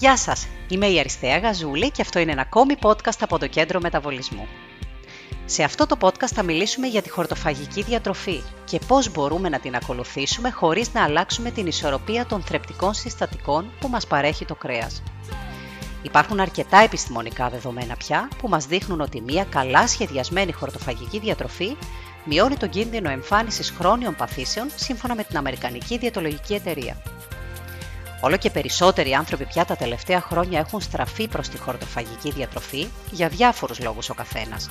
Γεια σας, είμαι η Αριστεία Γαζούλη και αυτό είναι ένα ακόμη podcast από το Κέντρο Μεταβολισμού. Σε αυτό το podcast θα μιλήσουμε για τη χορτοφαγική διατροφή και πώς μπορούμε να την ακολουθήσουμε χωρίς να αλλάξουμε την ισορροπία των θρεπτικών συστατικών που μας παρέχει το κρέας. Υπάρχουν αρκετά επιστημονικά δεδομένα πια που μας δείχνουν ότι μια καλά σχεδιασμένη χορτοφαγική διατροφή μειώνει τον κίνδυνο εμφάνισης χρόνιων παθήσεων σύμφωνα με την Αμερικανική Διατολογική Εταιρεία. Όλο και περισσότεροι άνθρωποι πια τα τελευταία χρόνια έχουν στραφεί προς τη χορτοφαγική διατροφή για διάφορους λόγους ο καθένας.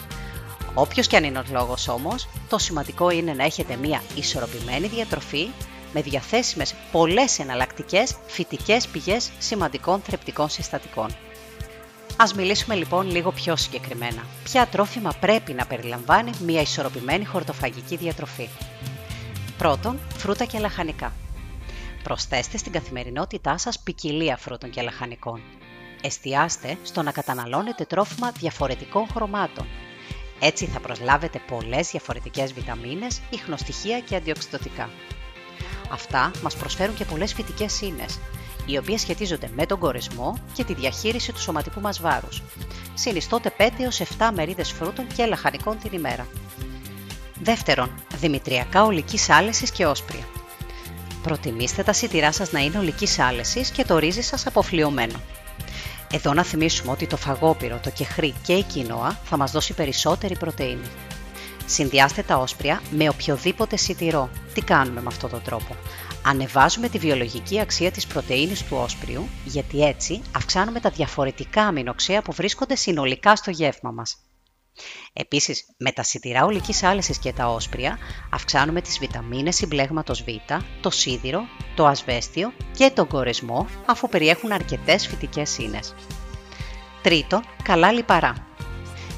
Όποιος και αν είναι ο λόγος όμως, το σημαντικό είναι να έχετε μια ισορροπημένη διατροφή με διαθέσιμες πολλές εναλλακτικές φυτικές πηγές σημαντικών θρεπτικών συστατικών. Ας μιλήσουμε λοιπόν λίγο πιο συγκεκριμένα. Ποια τρόφιμα πρέπει να περιλαμβάνει μια ισορροπημένη χορτοφαγική διατροφή; Πρώτον, φρούτα και λαχανικά. Προσθέστε στην καθημερινότητά σας ποικιλία φρούτων και λαχανικών. Εστιάστε στο να καταναλώνετε τρόφιμα διαφορετικών χρωμάτων. Έτσι θα προσλάβετε πολλές διαφορετικές βιταμίνες, ιχνοστοιχεία και αντιοξυδοτικά. Αυτά μας προσφέρουν και πολλές φυτικές ίνες, οι οποίες σχετίζονται με τον κορεσμό και τη διαχείριση του σωματικού μας βάρους. Συνιστώτε 5 έως 7 μερίδες φρούτων και λαχανικών την ημέρα. Δεύτερον, δημητριακά ολικής άλεσης και όσπρια. Προτιμήστε τα σιτηρά σας να είναι ολικής άλεσης και το ρύζι σας αποφλειωμένο. Εδώ να θυμίσουμε ότι το φαγόπυρο, το κεχρί και η κοινόα θα μας δώσει περισσότερη πρωτεΐνη. Συνδυάστε τα όσπρια με οποιοδήποτε σιτηρό. Τι κάνουμε με αυτόν τον τρόπο; Ανεβάζουμε τη βιολογική αξία της πρωτεΐνης του όσπριου, γιατί έτσι αυξάνουμε τα διαφορετικά αμινοξέα που βρίσκονται συνολικά στο γεύμα μας. Επίσης, με τα σιτηρά ολικής άλεσης και τα όσπρια αυξάνουμε τις βιταμίνες συμπλέγματος Β, το σίδηρο, το ασβέστιο και τον κορεσμό αφού περιέχουν αρκετές φυτικές ίνες. Τρίτον, καλά λιπαρά.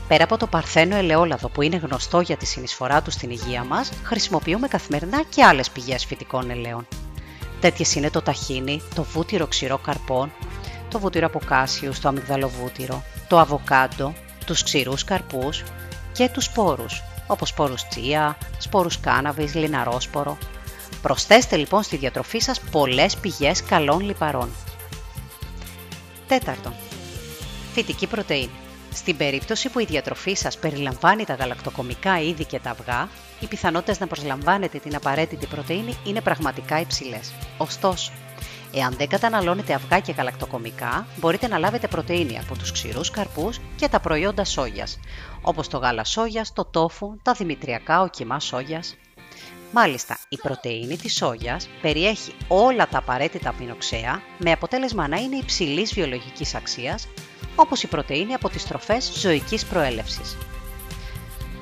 Πέρα από το παρθένο ελαιόλαδο που είναι γνωστό για τη συνεισφορά του στην υγεία μας, χρησιμοποιούμε καθημερινά και άλλες πηγές φυτικών ελαίων. Τέτοιες είναι το ταχίνι, το βούτυρο ξηρό καρπών, το βούτυρο αποκάσιου, το αμυγδαλοβούτυρο, το αβοκάντο, τους ξηρούς καρπούς και τους σπόρους, όπως σπόρους τσία, σπόρους κάναβης, λιναρόσπορο. Προσθέστε λοιπόν στη διατροφή σας πολλές πηγές καλών λιπαρών. Τέταρτον, φυτική πρωτεΐνη. Στην περίπτωση που η διατροφή σας περιλαμβάνει τα γαλακτοκομικά είδη και τα αυγά, οι πιθανότητες να προσλαμβάνετε την απαραίτητη πρωτεΐνη είναι πραγματικά υψηλές. Ωστόσο, Εάν δεν καταναλώνετε αυγά και γαλακτοκομικά, μπορείτε να λάβετε πρωτεΐνη από τους ξηρούς καρπούς και τα προϊόντα σόγιας, όπως το γάλα σόγιας, το τόφου, τα δημητριακά οκυμά σόγιας. Μάλιστα, η πρωτεΐνη της σόγιας περιέχει όλα τα απαραίτητα αμινοξέα με αποτέλεσμα να είναι υψηλής βιολογικής αξίας, όπως η πρωτεΐνη από τις τροφές ζωικής προέλευσης.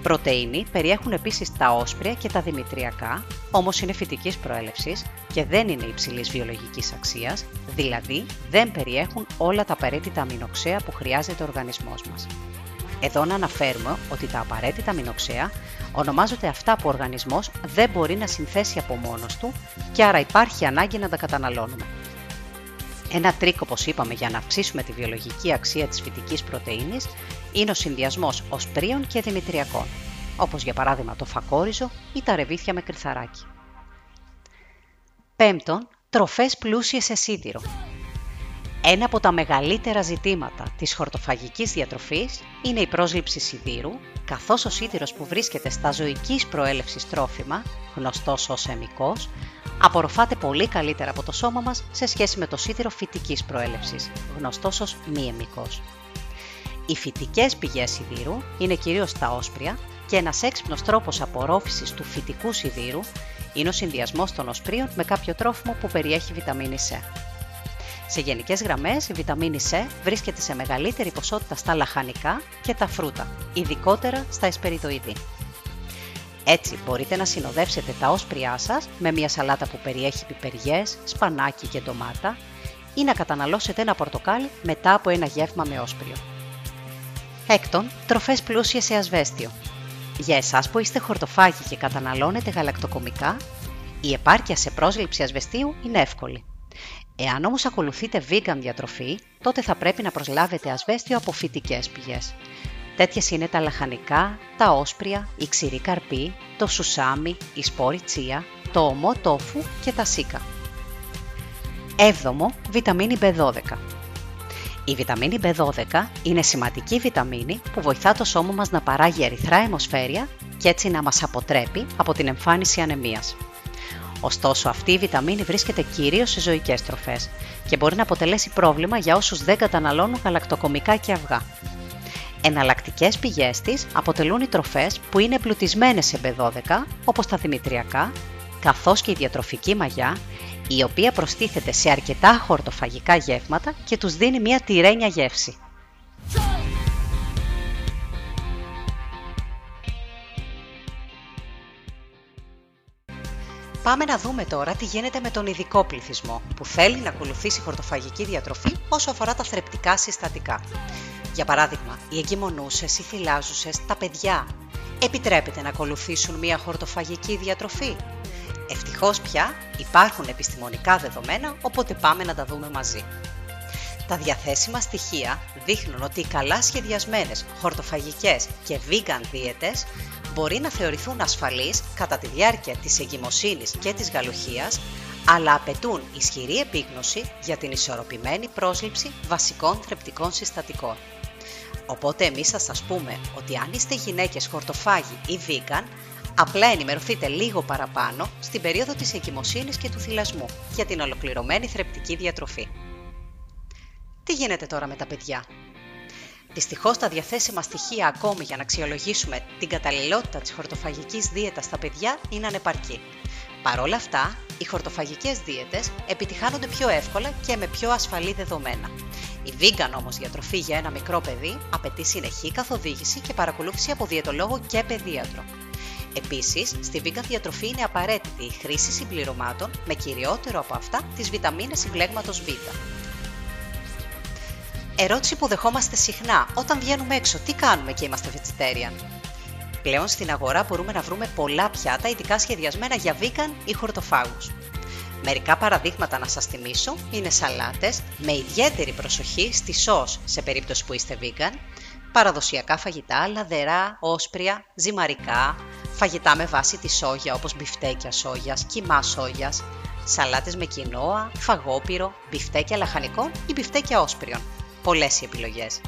Πρωτεΐνη περιέχουν επίσης τα όσπρια και τα δημητριακά, όμως είναι φυτικής προέλευσης και δεν είναι υψηλής βιολογικής αξίας, δηλαδή δεν περιέχουν όλα τα απαραίτητα αμινοξέα που χρειάζεται ο οργανισμός μας. Εδώ να αναφέρουμε ότι τα απαραίτητα αμινοξέα ονομάζονται αυτά που ο οργανισμός δεν μπορεί να συνθέσει από μόνος του και άρα υπάρχει ανάγκη να τα καταναλώνουμε. Ένα τρικ, όπως είπαμε, για να αυξήσουμε τη βιολογική αξία της φυτικής πρωτεΐνης είναι ο συνδυασμός οσπρίων και δημητριακών, όπως για παράδειγμα το φακόριζο ή τα ρεβίθια με κρυθαράκι. Πέμπτον, τροφές πλούσιες σε σίδηρο. Ένα από τα μεγαλύτερα ζητήματα της χορτοφαγικής διατροφής είναι η πρόσληψη σιδήρου, καθώς ο σίδηρος που βρίσκεται στα ζωικής προέλευσης τρόφιμα, γνωστός ως εμικός, απορροφάται πολύ καλύτερα από το σώμα μας σε σχέση με το σίδηρο φυτικής προέλευσης, γνωστός ως μη εμικός. Οι φυτικές πηγές σιδήρου είναι κυρίως τα όσπρια και ένας έξυπνος τρόπος απορρόφησης του φυτικού σιδήρου είναι ο συνδυασμός των οσπρίων με κάποιο τρόφιμο που περιέχει βιταμίνη C. Σε γενικές γραμμές, η βιταμίνη C βρίσκεται σε μεγαλύτερη ποσότητα στα λαχανικά και τα φρούτα, ειδικότερα στα εσπεριδοειδή. Έτσι μπορείτε να συνοδεύσετε τα όσπριά σας με μια σαλάτα που περιέχει πιπεριές, σπανάκι και ντομάτα ή να καταναλώσετε ένα πορτοκάλι μετά από ένα γεύμα με όσπριο. Έκτον, τροφές πλούσιες σε ασβέστιο. Για εσάς που είστε χορτοφάγοι και καταναλώνετε γαλακτοκομικά, η επάρκεια σε πρόσληψη ασβεστίου είναι εύκολη. Εάν όμως ακολουθείτε vegan διατροφή, τότε θα πρέπει να προσλάβετε ασβέστιο από φυτικές πηγές. Τέτοιες είναι τα λαχανικά, τα όσπρια, η ξηρή καρπή, το σουσάμι, η σπόρη τσία, το ομό τόφου και τα σίκα. 7. Βιταμίνη B12. Η βιταμίνη B12 είναι σημαντική βιταμίνη που βοηθά το σώμα μας να παράγει ερυθρά αιμοσφαίρια και έτσι να μας αποτρέπει από την εμφάνιση ανεμίας. Ωστόσο, αυτή η βιταμίνη βρίσκεται κυρίως σε ζωικές τροφές και μπορεί να αποτελέσει πρόβλημα για όσους δεν καταναλώνουν γαλακτοκομικά και αυγά. Εναλλακτικές πηγές της αποτελούν οι τροφές που είναι εμπλουτισμένες σε B12, όπως τα δημητριακά, καθώς και η διατροφική μαγιά, η οποία προστίθεται σε αρκετά χορτοφαγικά γεύματα και τους δίνει μια τυρένια γεύση. Πάμε να δούμε τώρα τι γίνεται με τον ειδικό πληθυσμό που θέλει να ακολουθήσει χορτοφαγική διατροφή όσο αφορά τα θρεπτικά συστατικά. Για παράδειγμα, οι εγκυμονούσες, οι θυλάζουσες, τα παιδιά επιτρέπεται να ακολουθήσουν μια χορτοφαγική διατροφή; Ευτυχώς πια υπάρχουν επιστημονικά δεδομένα, οπότε πάμε να τα δούμε μαζί. Τα διαθέσιμα στοιχεία δείχνουν ότι οι καλά σχεδιασμένες χορτοφαγικές και vegan δίαιτες μπορεί να θεωρηθούν ασφαλείς κατά τη διάρκεια της εγκυμοσύνης και της γαλουχίας, αλλά απαιτούν ισχυρή επίγνωση για την ισορροπημένη πρόσληψη βασικών θρεπτικών συστατικών. Οπότε εμείς θα σας πούμε ότι αν είστε γυναίκες χορτοφάγοι ή vegan, απλά ενημερωθείτε λίγο παραπάνω στην περίοδο της εγκυμοσύνης και του θυλασμού για την ολοκληρωμένη θρεπτική διατροφή. Τι γίνεται τώρα με τα παιδιά; Δυστυχώς τα διαθέσιμα στοιχεία ακόμη για να αξιολογήσουμε την καταλληλότητα της χορτοφαγικής δίαιτας στα παιδιά είναι ανεπαρκή. Παρ' όλα αυτά, οι χορτοφαγικές δίαιτες επιτυχάνονται πιο εύκολα και με πιο ασφαλή δεδομένα. Η vegan όμως διατροφή για ένα μικρό παιδί απαιτεί συνεχή καθοδήγηση και παρακολούθηση από διαιτολόγο και παιδίατρο. Επίσης, στη vegan διατροφή είναι απαραίτητη η χρήση συμπληρωμάτων με κυριότερο από αυτά τι βιταμίνες συμπλέγματο Β. Ερώτηση που δεχόμαστε συχνά όταν βγαίνουμε έξω, τι κάνουμε και είμαστε vegetarian; Πλέον στην αγορά μπορούμε να βρούμε πολλά πιάτα ειδικά σχεδιασμένα για vegan ή χορτοφάγους. Μερικά παραδείγματα να σας θυμίσω είναι σαλάτες με ιδιαίτερη προσοχή στη σως σε περίπτωση που είστε vegan, παραδοσιακά φαγητά, λαδερά, όσπρια, ζυμαρικά, φαγητά με βάση τη σόγια όπως μπιφτέκια σόγιας, κιμά σόγιας, σαλάτες με κοινόα, φαγόπυρο, μπιφτέκια λαχανικών ή μπιφτέκια όσπριων. Πολλές οι επιλογές.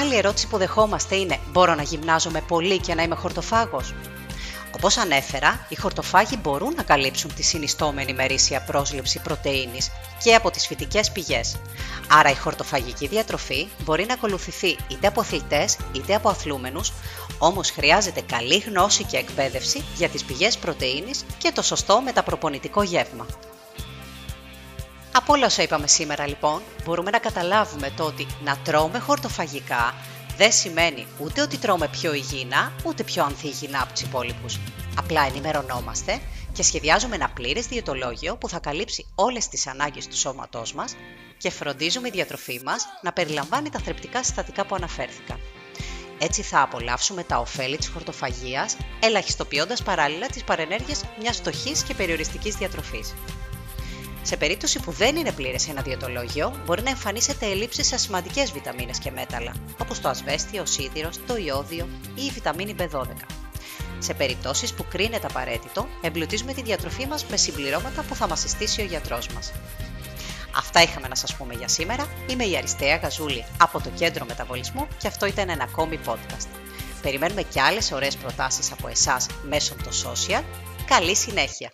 Άλλη ερώτηση που δεχόμαστε είναι «Μπορώ να γυμνάζομαι πολύ και να είμαι χορτοφάγος» Όπως ανέφερα, οι χορτοφάγοι μπορούν να καλύψουν τη συνιστόμενη μερίσια πρόσληψη πρωτεΐνης και από τις φυτικές πηγές. Άρα η χορτοφαγική διατροφή μπορεί να ακολουθηθεί είτε από αθλητές είτε από αθλούμενους, όμως χρειάζεται καλή γνώση και εκπαίδευση για τις πηγές πρωτεΐνης και το σωστό μεταπροπονητικό γεύμα. Από όλα όσα είπαμε σήμερα λοιπόν, μπορούμε να καταλάβουμε το ότι να τρώμε χορτοφαγικά δεν σημαίνει ούτε ότι τρώμε πιο υγιεινά, ούτε πιο ανθυγιεινά από τους υπόλοιπους. Απλά ενημερωνόμαστε και σχεδιάζουμε ένα πλήρες διαιτολόγιο που θα καλύψει όλες τις ανάγκες του σώματός μας και φροντίζουμε η διατροφή μας να περιλαμβάνει τα θρεπτικά συστατικά που αναφέρθηκαν. Έτσι θα απολαύσουμε τα ωφέλη της χορτοφαγίας, ελαχιστοποιώντας παράλληλα τις παρενέργειες μιας φτωχής και περιοριστικής διατροφής. Σε περίπτωση που δεν είναι πλήρες ένα διαιτολόγιο, μπορεί να εμφανίσετε ελλείψεις σε σημαντικές βιταμίνες και μέταλλα, όπως το ασβέστιο, ο σίδηρος, το ιόδιο ή η βιταμίνη B12. Σε περιπτώσεις που κρίνεται απαραίτητο, εμπλουτίζουμε τη διατροφή μας με συμπληρώματα που θα μας συστήσει ο γιατρός μας. Αυτά είχαμε να σας πούμε για σήμερα. Είμαι η Αριστεία Γαζούλη από το Κέντρο Μεταβολισμού και αυτό ήταν ένα ακόμη podcast. Περιμένουμε και άλλες ωραίες προτάσεις από εσάς μέσω των social. Καλή συνέχεια!